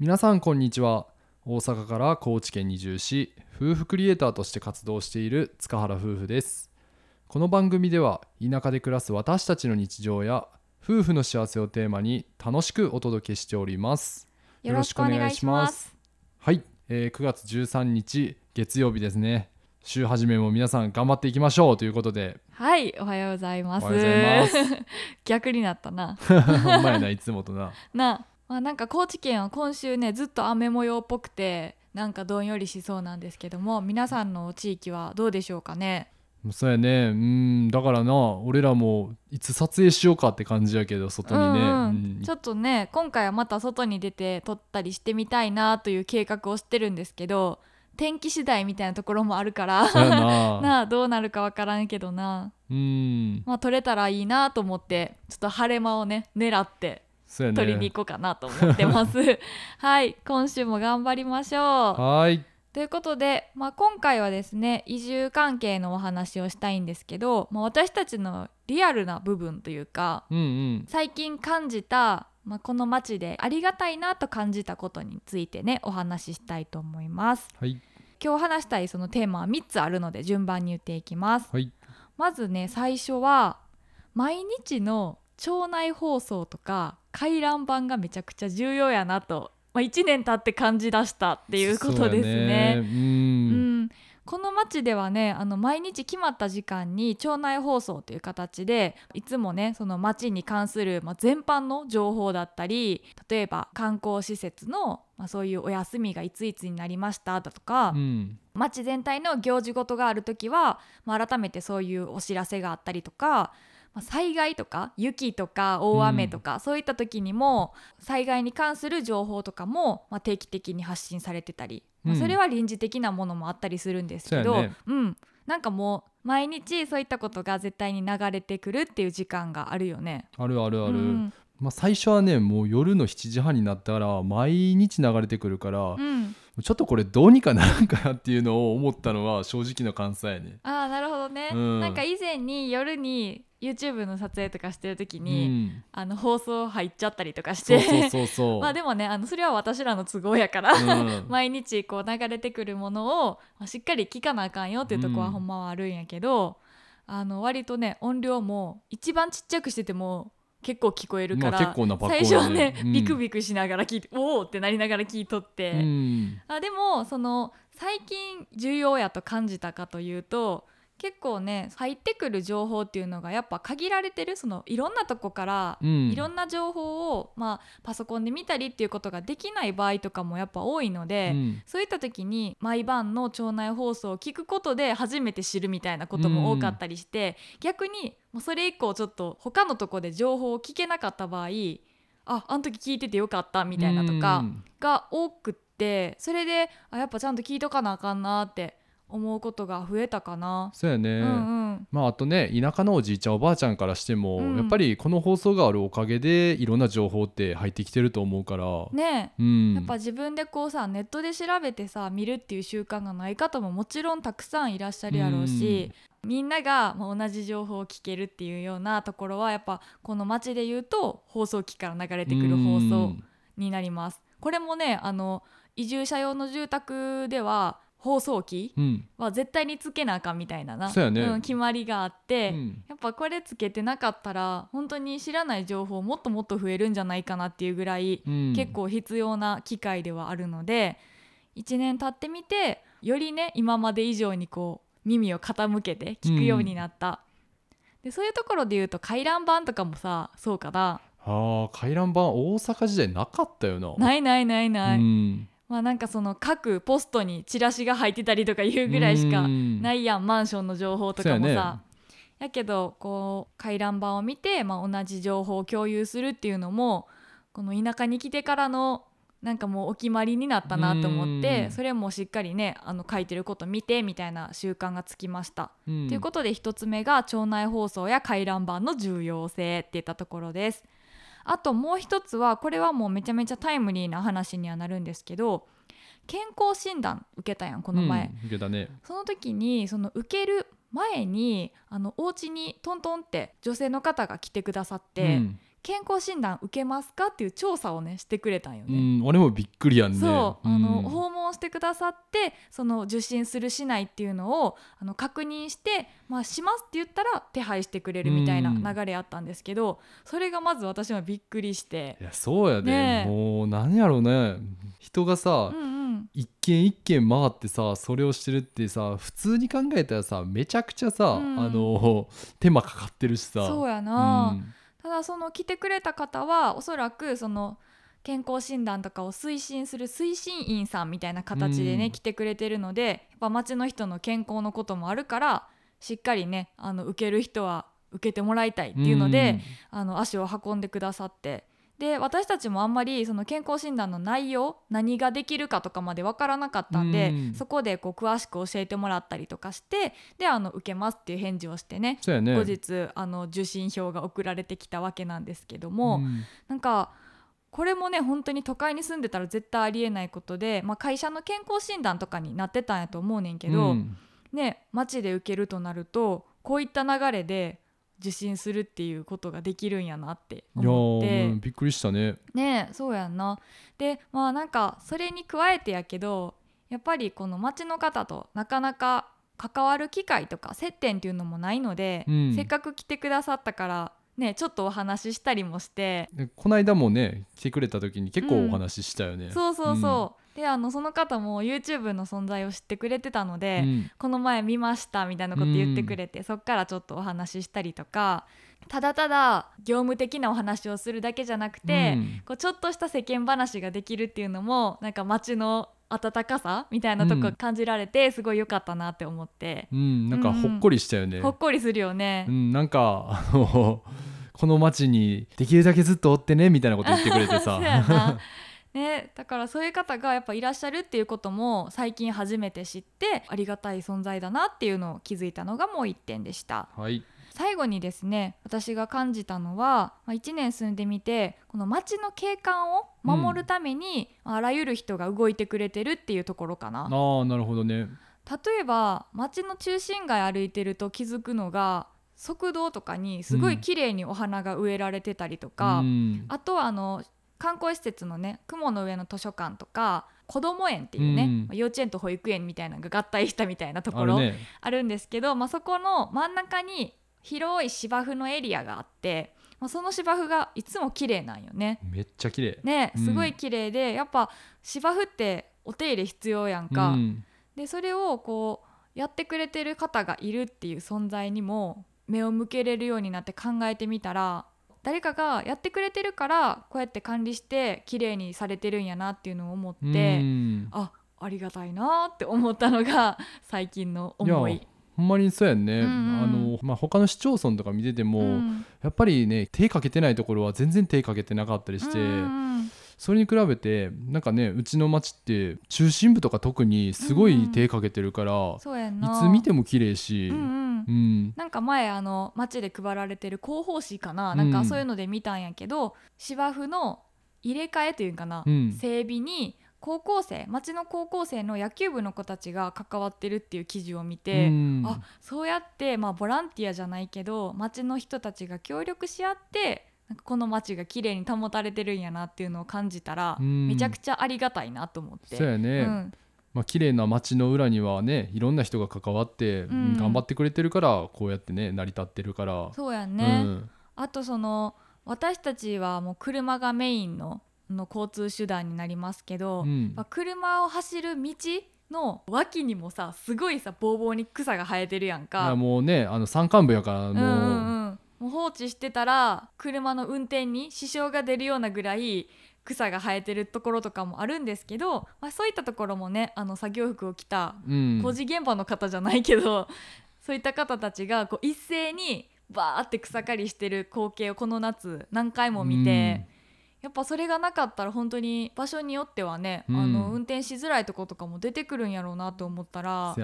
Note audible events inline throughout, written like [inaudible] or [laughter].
皆さんこんにちは。大阪から高知県に移住し夫婦クリエイターとして活動している塚原夫婦です。この番組では田舎で暮らす私たちの日常や夫婦の幸せをテーマに楽しくお届けしております。よろしくお願いします。はい、えー9月13日月曜日ですね。週始めも皆さん頑張っていきましょう。ということで。はい、おはようございます。[laughs] 逆になったな。[laughs] ほんまやな。いつもとな。[laughs] な、まあ、なんか高知県は今週ねずっと雨模様っぽくてなんかどんよりしそうなんですけども皆さんの地域はどうでしょうかね？そうやね。うんだからな俺らもいつ撮影しようかって感じやけど外にね、うんうん。うん。ちょっとね今回はまた外に出て撮ったりしてみたいなという計画をしてるんですけど天気次第みたいなところもあるからな。[laughs] なあどうなるかわからんけどな。うん。まあ撮れたらいいなと思ってちょっと晴れ間をね狙ってね撮りに行こうかなと思ってます。[laughs] はい、今週も頑張りましょう。はーいということで、まあ、今回はですね移住関係のお話をしたいんですけど、まあ、私たちのリアルな部分というかうんうん最近感じた、まあ、この街でありがたいなと感じたことについてねお話ししたいと思います。はい今日話したいそのテーマは3つあるので順番に言っていきます。はいまずね最初は毎日の町内放送とか回覧板がめちゃくちゃ重要やなと、まあ、1年経って感じ出したっていうことですね。この町ではねあの毎日決まった時間に町内放送という形でいつもねその町に関する、まあ、全般の情報だったり例えば観光施設の、まあ、そういうお休みがいついつになりましただとか、うん町全体の行事事がある時は、まあ、改めてそういうお知らせがあったりとか、まあ、災害とか雪とか大雨とか、そういった時にも災害に関する情報とかも、まあ、定期的に発信されてたり、まあうん。それは臨時的なものもあったりするんですけどそうやね。うん、なんかもう毎日そういったことが絶対に流れてくるっていう時間があるよね。あるあるある、うん。まあ、最初はねもう夜の7時半になったら毎日流れてくるから、うんちょっとこれどうにかならんかなっていうのを思ったのは正直な感想やね。あーなるほどね、うん。なんか以前に夜に YouTube の撮影とかしてる時うに、ん、あの放送入っちゃったりとかして。そうそうそう。[laughs] まあでもねあのそれは私らの都合やから、うん。[laughs] 毎日こう流れてくるものをまあしっかり聞かなあかんよっていうとこはうん。ほんまはあるんやけど、あの割とね音量も一番ちっちゃくしてても結構聞こえるから、まあ最や初はね、うん。ビクビクしながら聞いておおってなりながら聞いとって、うん。あでもその最近重要やと感じたかというと結構ね入ってくる情報っていうのがやっぱ限られてる。そのいろんなとこからうん。いろんな情報を、まあ、パソコンで見たりっていうことができない場合とかもやっぱ多いので、うん。そういった時に毎晩の町内放送を聞くことで初めて知るみたいなことも多かったりして、逆にもうそれ以降ちょっと他のとこで情報を聞けなかった場合ああの時聞いててよかったみたいなとかうん。が多くってそれであやっぱちゃんと聞いとかなあかんなって思うことが増えたかな。そうやね、うんうん。まああとね田舎のおじいちゃんおばあちゃんからしても、うん。やっぱりこの放送があるおかげでいろんな情報って入ってきてると思うから、ね。えうん、やっぱ自分でこうさネットで調べてさ見るっていう習慣がない方ももちろんたくさんいらっしゃるやろうし、みんながまあ同じ情報を聞けるっていうようなところはやっぱこの街で言うと放送機から流れてくる放送になります。これもねあの移住者用の住宅では放送機うん、うんは絶対につけなあかんみたいななそうやね。ん決まりがあって、うん。やっぱこれつけてなかったら本当に知らない情報もっともっと増えるんじゃないかなっていうぐらいうん。結構必要な機会ではあるので1年経ってみてよりね今まで以上にこう耳を傾けて聞くようになった、でそういうところで言うと回覧板とかもさそうかな。あー回覧板大阪時代なかったよな。ないないないない、うん。まあなんかその各ポストにチラシが入ってたりとかいうぐらいしかうん。ないやんマンションの情報とかもさ。やけどこう回覧板を見て、まあ、同じ情報を共有するっていうのもこの田舎に来てからのなんかもうお決まりになったなと思ってうん。それもしっかりねあの書いてること見てみたいな習慣がつきました。うん。ということで一つ目が町内放送や回覧板の重要性っていったところです。あともう一つはこれはもうめちゃめちゃタイムリーな話にはなるんですけど健康診断受けたやんこの前、うん、受けたね。その時にその受ける前にあのお家にトントンって女性の方が来てくださって、うん健康診断受けますかっていう調査をねしてくれたんようね。ん、俺もびっくりやんね。そう、あのうん。訪問してくださってその受診するしないっていうのをあの確認して、まあ、しますって言ったら手配してくれるみたいな流れあったんですけど、それがまず私はびっくりして。い、やそうやで、ねえ。もう何やろうね。人がさ、うんうん、一軒一軒回ってさそれをしてるってさ普通に考えたらさめちゃくちゃさ、うん。あの手間かかってるしさ。そうやな、うんただその来てくれた方はおそらくその健康診断とかを推進する推進員さんみたいな形でね、うん。来てくれてるのでやっぱ町の人の健康のこともあるからしっかりねあの受ける人は受けてもらいたいっていうので、あの足を運んでくださってで私たちもあんまりその健康診断の内容何ができるかとかまで分からなかったんで、うん。そこでこう詳しく教えてもらったりとかしてであの受けますっていう返事をしてねね。後日あの受診票が送られてきたわけなんですけども、うん。なんかこれもね本当に都会に住んでたら絶対ありえないことで、まあ、会社の健康診断とかになってたんやと思うねんけど、うん。ね街で受けるとなるとこういった流れで受診するっていうことができるんやなって思って。ーうんびっくりしたね。ねそうやんな。でまあなんかそれに加えてやけどやっぱりこの町の方となかなか関わる機会とか接点っていうのもないので、うん。せっかく来てくださったからねちょっとお話ししたりもして。でこの間もね来てくれた時に結構お話ししたよね、そうそうそう、であのその方も YouTube の存在を知ってくれてたので、うん。この前見ましたみたいなこと言ってくれて、そっからちょっとお話ししたりとか。ただただ業務的なお話をするだけじゃなくて、うん。こうちょっとした世間話ができるっていうのもなんか街の温かさみたいなとこうん。感じられてすごい良かったなって思って、うん、なんかほっこりしたよね、ほっこりするよね。うん、なんかあのこの町にできるだけずっとおってねみたいなこと言ってくれてさ。[laughs] ね、だからそういう方がやっぱいらっしゃるっていうことも最近初めて知ってありがたい存在だなっていうのを気づいたのがもう一点でした。はい。最後にですね私が感じたのは、まあ、1年住んでみてこの街の景観を守るために、あらゆる人が動いてくれてるっていうところかな。ああなるほどね。例えば街の中心街歩いてると気づくのが側道とかにすごい綺麗にお花が植えられてたりとか、うん。あとはあの観光施設のね雲の上の図書館とか子ども園っていうね、うん。まあ幼稚園と保育園みたいなのが合体したみたいなところああるんですけど、まあ、そこの真ん中に広い芝生のエリアがあって、まあ、その芝生がいつも綺麗なんよね。めっちゃ綺麗。ねうん。すごい綺麗で、やっぱ芝生ってお手入れ必要やんか。うん。でそれをこうやってくれてる方がいるっていう存在にも目を向けれるようになって考えてみたら誰かがやってくれてるからこうやって管理して綺麗にされてるんやなっていうのを思って、うん。あありがたいなって思ったのが [laughs] 最近の思い。ほんまにそうやんね、うんうん。あのまあ、他の市町村とか見てても、うん。やっぱりね手かけてないところは全然手かけてなかったりして、うんうんそれに比べてなんかねうちの町って中心部とか特にすごい手かけてるから、そうやんいなつ見ても綺麗し、うんうんうん。なんか前あの街で配られてる広報誌かな,、うん。なんかそういうので見たんやけど芝生の入れ替えというかな、うん。整備に高校生町の高校生の野球部の子たちが関わってるっていう記事を見て、うん。あそうやって、まあ、ボランティアじゃないけど町の人たちが協力し合ってなんかこの町が綺麗に保たれてるんやなっていうのを感じたら、うん。めちゃくちゃありがたいなと思って。そうやね、うんまあ綺麗な街の裏にはねいろんな人が関わって、うん。頑張ってくれてるからこうやってね成り立ってるから。そうやんね、うん。あとその私たちはもう車がメインのの交通手段になりますけど、うん。まあ車を走る道の脇にもさすごいさボーボーに草が生えてるやんいかや。もうねあの山間部やからもう、うんうん。う。んもう放置してたら車の運転に支障が出るようなぐらい草が生えてるところとかもあるんですけど、まあ、そういったところもねあの作業服を着たうん。工事現場の方じゃないけど、[laughs] そういった方たちがこう一斉にバーって草刈りしてる光景をこの夏何回も見て、やっぱそれがなかったら本当に場所によってはね、うん。あの運転しづらいとことかも出てくるんやろうなと思ったら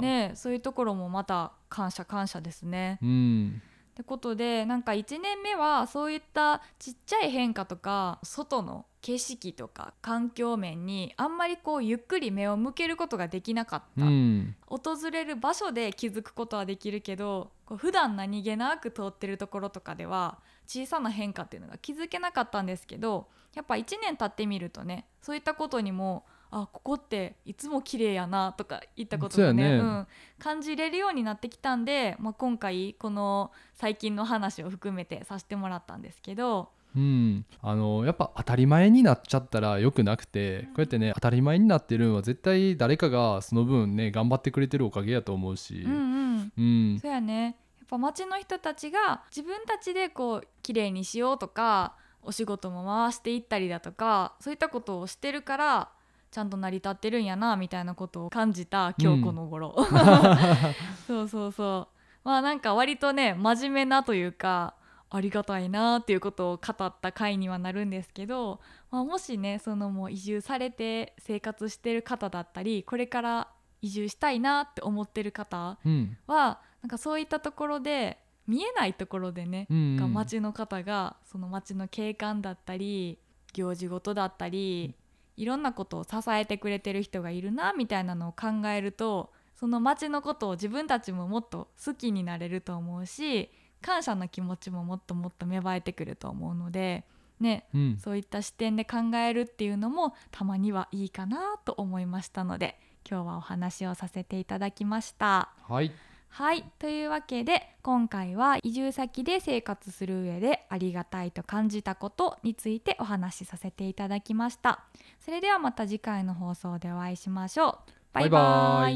ね、そういうところもまた感謝感謝ですね。うんってことでなんか1年目はそういったちっちゃい変化とか外の景色とか環境面にあんまりこうゆっくり目を向けることができなかった、うん。訪れる場所で気づくことはできるけどこう普段何気なく通ってるところとかでは小さな変化っていうのが気づけなかったんですけどやっぱ1年経ってみるとねそういったことにもあここっていつも綺麗やなとか言ったことがねね。うん、感じれるようになってきたんで、まあ、今回この最近の話を含めてさせてもらったんですけどうん、あのやっぱ当たり前になっちゃったらよくなくてこうやってね当たり前になってるのは絶対誰かがその分ね頑張ってくれてるおかげやと思うし。うんうん。うん。そうやね。やっぱ町の人たちが自分たちでこう綺麗にしようとかお仕事も回していったりだとかそういったことをしてるからちゃんと成り立ってるんやなみたいなことを感じた今日この頃、[laughs] そうそうそう。まあなんか割とね真面目なというかありがたいなっていうことを語った回にはなるんですけど、まあ、もしねそのもう移住されて生活してる方だったりこれから移住したいなって思ってる方うん。はなんかそういったところで見えないところでね、うんが町の方がその町の景観だったり行事事だったりいろんなことを支えてくれてる人がいるなみたいなのを考えるとその町のことを自分たちももっと好きになれると思うし感謝の気持ちももっともっと芽生えてくると思うのでねうんそういった視点で考えるっていうのもたまにはいいかなと思いましたので今日はお話をさせていただきました。はいはい。というわけで今回は移住先で生活する上でありがたいと感じたことについてお話しさせていただきました。それではまた次回の放送でお会いしましょう。バイバイ。バイバイ